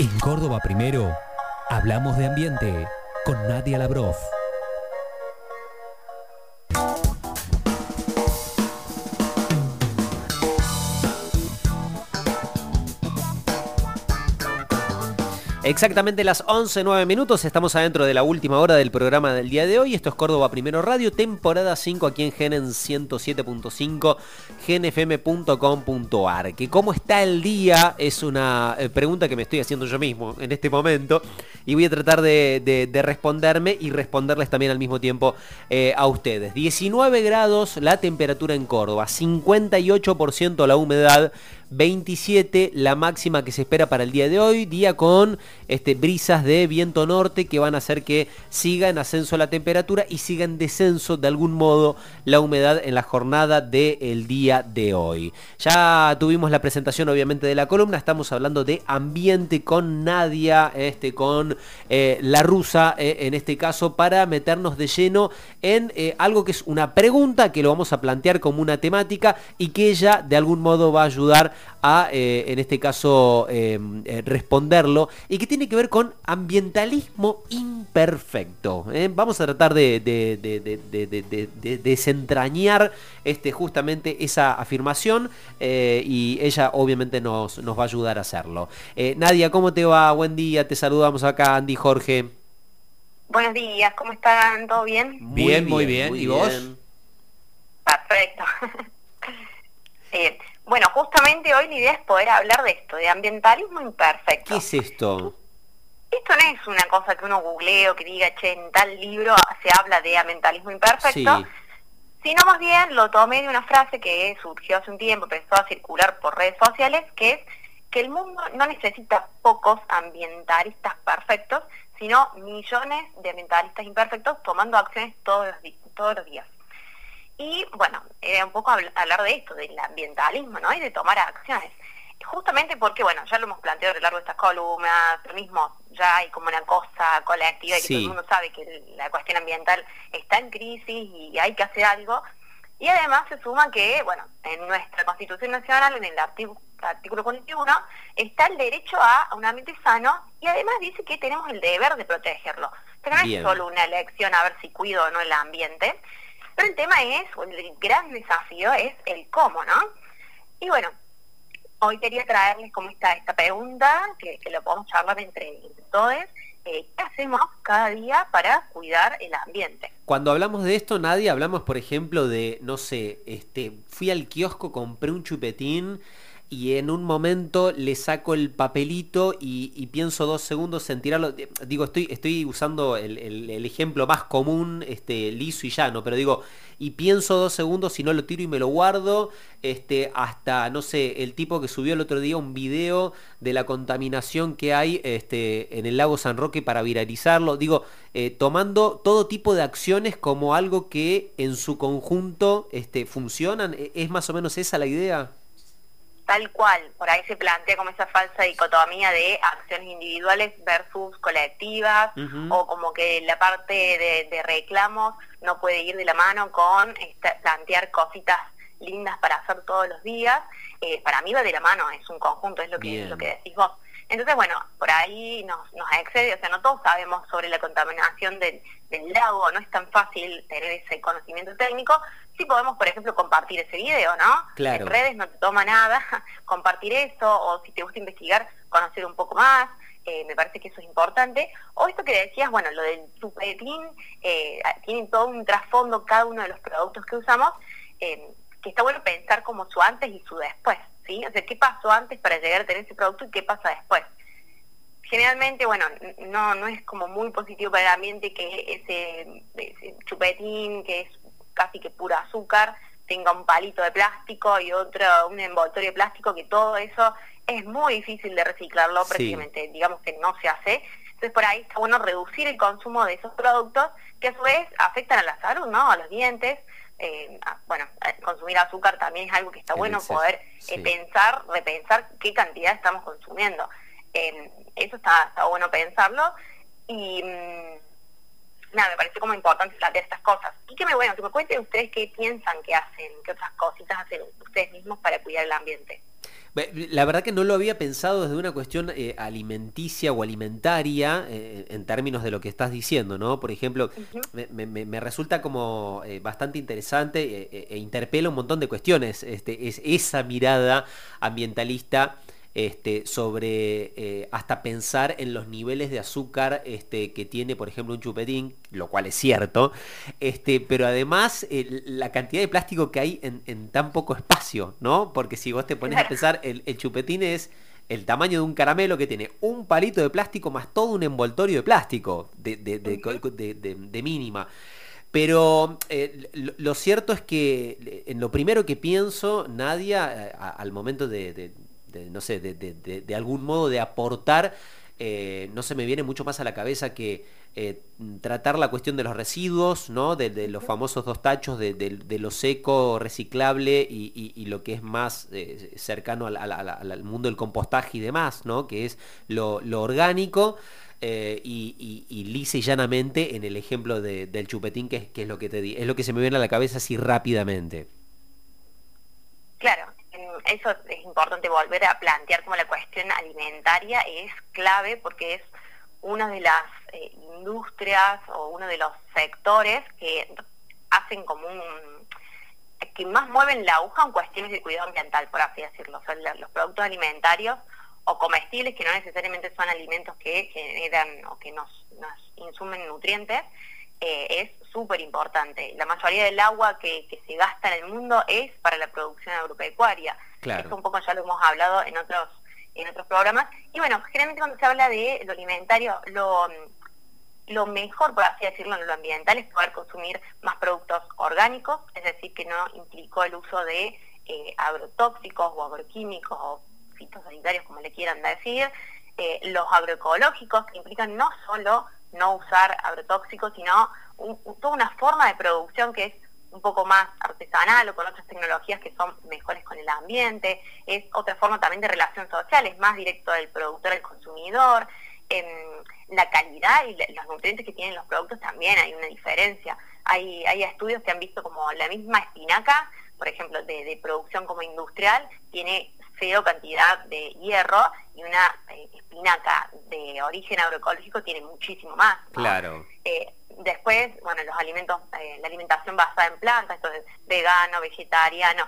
En Córdoba Primero, hablamos de ambiente con Nadia Labrof. Exactamente las 11, 9 minutos, estamos adentro de la última hora del programa del día de hoy. Esto es Córdoba Primero Radio, temporada 5 aquí en Genen 107.5, genfm.com.ar. Cómo está el día es una eh, pregunta que me estoy haciendo yo mismo en este momento y voy a tratar de, responderme y responderles también al mismo tiempo eh, a ustedes. 19 grados la temperatura en Córdoba, 58% la humedad. 27 la máxima que se espera para el día de hoy, día con este, brisas de viento norte que van a hacer que siga en ascenso la temperatura y siga en descenso de algún modo la humedad en la jornada del día de hoy. Ya tuvimos la presentación obviamente de la columna, estamos hablando de ambiente con Nadia, este, con eh, la rusa eh, en este caso, para meternos de lleno en eh, algo que es una pregunta que lo vamos a plantear como una temática y que ella de algún modo va a ayudar a, eh, en este caso, em, eh, responderlo, y que tiene que ver con ambientalismo imperfecto. ¿eh? Vamos a tratar de, desentrañar este, justamente esa afirmación y ella obviamente nos, nos, va a ayudar a hacerlo. Nadia, ¿cómo te va? Buen día, te saludamos acá, Andy Jorge. Buenos días, ¿cómo están? ¿Todo bien? Bien, muy bien. ¿Y vos? Perfecto. Bueno, justamente hoy la idea es poder hablar de esto, de ambientalismo imperfecto. ¿Qué es esto? Esto no es una cosa que uno googlea o que diga, che, en tal libro se habla de ambientalismo imperfecto, sino más bien lo tomé de una frase que surgió hace un tiempo, empezó a circular por redes sociales, que es que el mundo no necesita pocos ambientalistas perfectos, sino millones de ambientalistas imperfectos tomando acciones todos los, todos los días. Y bueno, era un poco hablar de esto, del ambientalismo, ¿no? Y de tomar acciones. Justamente porque, bueno, ya lo hemos planteado a lo largo de estas columnas, lo mismo, ya hay como una cosa colectiva y que todo el mundo sabe que la cuestión ambiental está en crisis y hay que hacer algo. Y además se suma que, bueno, en nuestra Constitución Nacional, en el artículo, artículo 41, está el derecho a un ambiente sano y además dice que tenemos el deber de protegerlo. Pero no es solo una elección a ver si cuido o no el ambiente, pero el tema es, el gran desafío es el cómo, ¿no? Y bueno, hoy quería traerles cómo está esta pregunta, que, lo podemos charlar entre, todos. Eh, ¿Qué hacemos cada día para cuidar el ambiente? Cuando hablamos de esto, nadie hablamos, por ejemplo, de, no sé, este, fui al kiosco, compré un chupetín y en un momento le saco el papelito y, pienso dos segundos en tirarlo. Digo, estoy, estoy usando el, ejemplo más común, este, liso y llano, pero digo, y pienso dos segundos y no lo tiro y me lo guardo, este, hasta, no sé, el tipo que subió el otro día un video de la contaminación que hay este, en el lago San Roque para viralizarlo. Digo, eh, tomando todo tipo de acciones como algo que en su conjunto este, funcionan. ¿E-, ¿Es más o menos esa la idea? Tal cual, por ahí se plantea como esa falsa dicotomía de acciones individuales versus colectivas, o como que la parte de, reclamos no puede ir de la mano con plantear cositas lindas para hacer todos los días. Eh, para mí va de la mano, es un conjunto, es lo que, es lo que decís vos. Entonces, bueno, por ahí nos, nos excede, o sea, no todos sabemos sobre la contaminación del, lago, no es tan fácil tener ese conocimiento técnico. Sí podemos, por ejemplo, compartir ese video, ¿no? Claro. En redes no te toma nada compartir eso, o si te gusta investigar, conocer un poco más. Eh, me parece que eso es importante. O esto que decías, bueno, lo del chupetín, eh, tiene todo un trasfondo cada uno de los productos que usamos, eh, que está bueno pensar como su antes y su después. ¿sí? O sea, ¿qué pasó antes para llegar a tener ese producto y qué pasa después? Generalmente, bueno, no, no es como muy positivo para el ambiente que ese, chupetín, que es casi que pura azúcar, tenga un palito de plástico y otro, un envoltorio de plástico, que todo eso es muy difícil de reciclarlo, prácticamente, digamos que no se hace. Entonces por ahí está bueno reducir el consumo de esos productos que a su vez afectan a la salud, ¿no? A los dientes, eh, bueno, consumir azúcar también es algo que está bueno poder eh, pensar, repensar qué cantidad estamos consumiendo. Eh, eso está, está, bueno pensarlo y mm, nada, me parece como importante plantear estas cosas. Y que me, bueno, que me cuenten ustedes qué piensan que hacen, qué otras cositas hacen ustedes mismos para cuidar el ambiente. La verdad que no lo había pensado desde una cuestión eh, alimenticia o alimentaria eh, en términos de lo que estás diciendo, ¿no? Por ejemplo, me, resulta como eh, bastante interesante e interpela un montón de cuestiones este, es, esa mirada ambientalista este, sobre eh, hasta pensar en los niveles de azúcar este, que tiene, por ejemplo, un chupetín, lo cual es cierto, este, pero además la cantidad de plástico que hay en, tan poco espacio, ¿no? Porque si vos te pones a pensar, el, chupetín es el tamaño de un caramelo que tiene un palito de plástico más todo un envoltorio de plástico de, mínima. Pero eh, lo, cierto es que en lo primero que pienso, Nadia, eh, al momento de, no sé, de, algún modo de aportar, eh, no se me viene mucho más a la cabeza que eh, tratar la cuestión de los residuos, ¿no? de, los famosos dos tachos, de, lo seco, reciclable y, lo que es más eh, cercano al, mundo del compostaje y demás, ¿no? que es lo, orgánico. y, y, lisa y llanamente en el ejemplo del chupetín, que, que es lo que te di, es lo que se me viene a la cabeza así rápidamente. Claro, eso es importante volver a plantear como la cuestión alimentaria es clave porque es una de las eh, industrias o uno de los sectores que hacen como un que más mueven la aguja en cuestiones de cuidado ambiental, por así decirlo. Son los productos alimentarios o comestibles que no necesariamente son alimentos que generan o que nos, nos insumen nutrientes, eh, es súper importante. La mayoría del agua que, se gasta en el mundo es para la producción agropecuaria. Claro. Esto un poco ya lo hemos hablado en otros en otros programas. Y bueno, generalmente cuando se habla de lo alimentario, lo, lo mejor, por así decirlo, en lo ambiental es poder consumir más productos orgánicos, es decir, que no implicó el uso de eh, agrotóxicos o agroquímicos o fitosanitarios, como le quieran decir, eh, los agroecológicos, que implican no solo no usar agrotóxicos, sino toda una forma de producción que es un poco más artesanal o con otras tecnologías que son mejores con el ambiente, es otra forma también de relación social, es más directo del productor al consumidor, en la calidad y los nutrientes que tienen los productos también hay una diferencia. Hay, hay estudios que han visto como la misma espinaca, por ejemplo, de producción como industrial, tiene cero cantidad de hierro y una eh, espinaca de origen agroecológico tiene muchísimo más. Claro. Eh, después, bueno, los alimentos, eh, la alimentación basada en plantas, esto es vegano, vegetariano,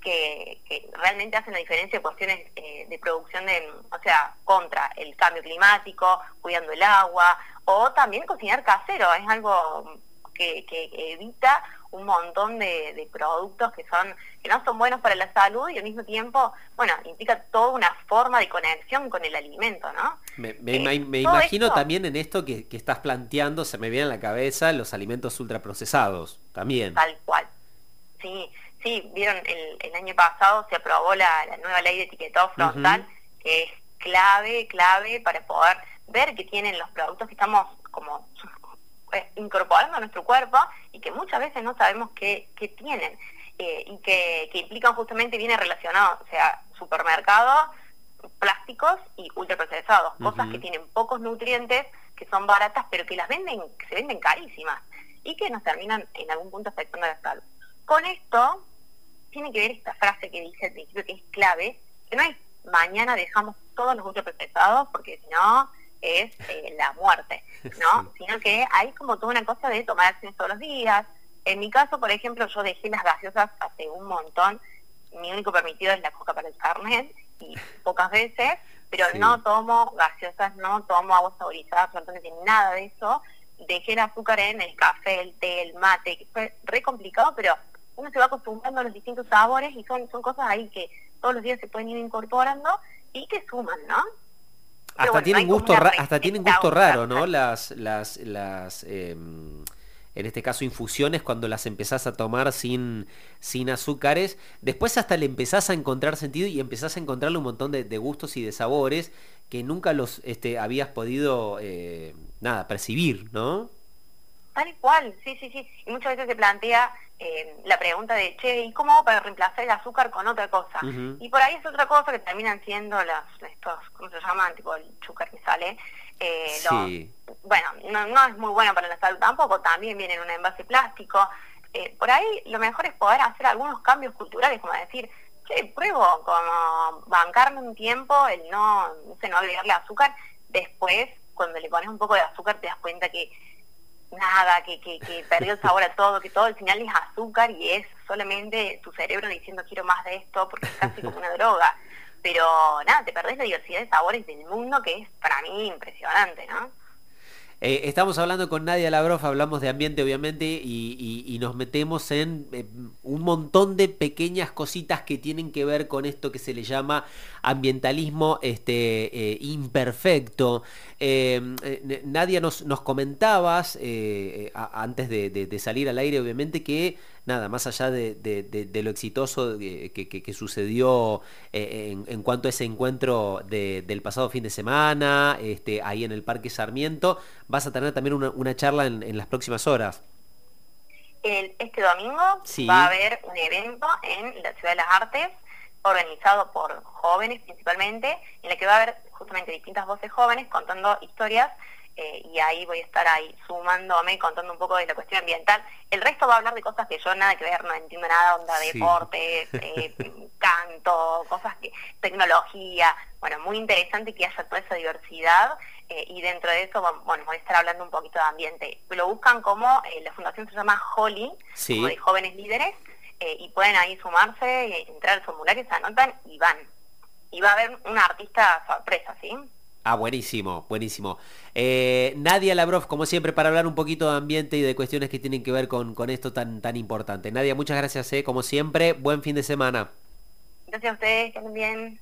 que, realmente hacen la diferencia en cuestiones de producción de, o sea, contra el cambio climático, cuidando el agua, o también cocinar casero, es algo que, evita un montón de, productos que son que no son buenos para la salud y al mismo tiempo, bueno, implica toda una forma de conexión con el alimento, ¿no? Me, eh, imagino también en esto que, estás planteando, se me viene a la cabeza los alimentos ultraprocesados, también. Tal cual. Sí, sí, vieron, el, año pasado se aprobó la, nueva ley de etiquetado frontal, que es clave, clave para poder ver que tienen los productos que estamos como incorporando a nuestro cuerpo y que muchas veces no sabemos qué, tienen eh, y que, implican justamente, viene relacionado, o sea, supermercados, plásticos y ultraprocesados, cosas que tienen pocos nutrientes, que son baratas, pero que las venden, que se venden carísimas y que nos terminan en algún punto afectando la salud. Con esto tiene que ver esta frase que dice al principio que es clave, que no es mañana dejamos todos los ultraprocesados porque si no es eh, la muerte, ¿no? Sino que hay como toda una cosa de tomar acciones todos los días. En mi caso, por ejemplo, yo dejé las gaseosas hace un montón. Mi único permitido es la coca para el carnet y pocas veces, pero no tomo gaseosas, no tomo agua saborizada, absolutamente nada de eso. Dejé el azúcar en el café, el té, el mate, que fue re complicado, pero uno se va acostumbrando a los distintos sabores y son, son cosas ahí que todos los días se pueden ir incorporando y que suman, ¿no? Hasta tienen gusto hasta tienen gusto raro no las las las em, en este caso infusiones cuando las empezás a tomar sin sin azúcares. Después hasta le empezás a encontrar sentido y empezás a encontrarle un montón de, gustos y de sabores que nunca los este habías podido eh, nada percibir no Tal cual, sí, sí, sí. Y muchas veces se plantea eh, la pregunta de, che, ¿y cómo hago para reemplazar el azúcar con otra cosa? Y por ahí es otra cosa que terminan siendo las, estos, ¿cómo se llaman? Tipo el azúcar que sale. Eh, bueno, no, es muy bueno para la salud tampoco, también viene en un envase plástico. Eh, por ahí lo mejor es poder hacer algunos cambios culturales, como decir, che, pruebo como bancarme un tiempo, el no, no sé, no agregarle azúcar, después cuando le pones un poco de azúcar te das cuenta que nada, que, que, que perdió el sabor a todo, que todo el final es azúcar y es solamente tu cerebro diciendo quiero más de esto porque es casi como una droga. Pero nada, te perdés la diversidad de sabores del mundo que es para mí impresionante, ¿no? Eh, estamos hablando con Nadia Labroff, hablamos de ambiente obviamente y, nos metemos en eh, un montón de pequeñas cositas que tienen que ver con esto que se le llama ambientalismo este, eh, imperfecto. Nadia, nos, nos comentabas antes de, salir al aire obviamente que nada, más allá de, lo exitoso que, sucedió en, en, cuanto a ese encuentro del pasado fin de semana, este, ahí en el Parque Sarmiento, vas a tener también una, charla en, las próximas horas. este domingo va a haber un evento en la Ciudad de las Artes organizado por jóvenes principalmente, en el que va a haber justamente distintas voces jóvenes contando historias eh, y ahí voy a estar ahí sumándome, contando un poco de la cuestión ambiental. El resto va a hablar de cosas que yo nada que ver, no entiendo nada, onda de deporte, eh, canto, cosas que, tecnología, bueno, muy interesante que haya toda esa diversidad eh, y dentro de eso, bueno, voy a estar hablando un poquito de ambiente. Lo buscan como, la fundación se llama Holly, como de jóvenes líderes, y pueden ahí sumarse, entrar al formulario, se anotan y van. Y va a haber una artista sorpresa, ¿sí? Ah, buenísimo, buenísimo. Eh, Nadia Labrov, como siempre, para hablar un poquito de ambiente y de cuestiones que tienen que ver con, con esto tan, tan importante. Nadia, muchas gracias, eh, como siempre. Buen fin de semana. Gracias a ustedes, que bien.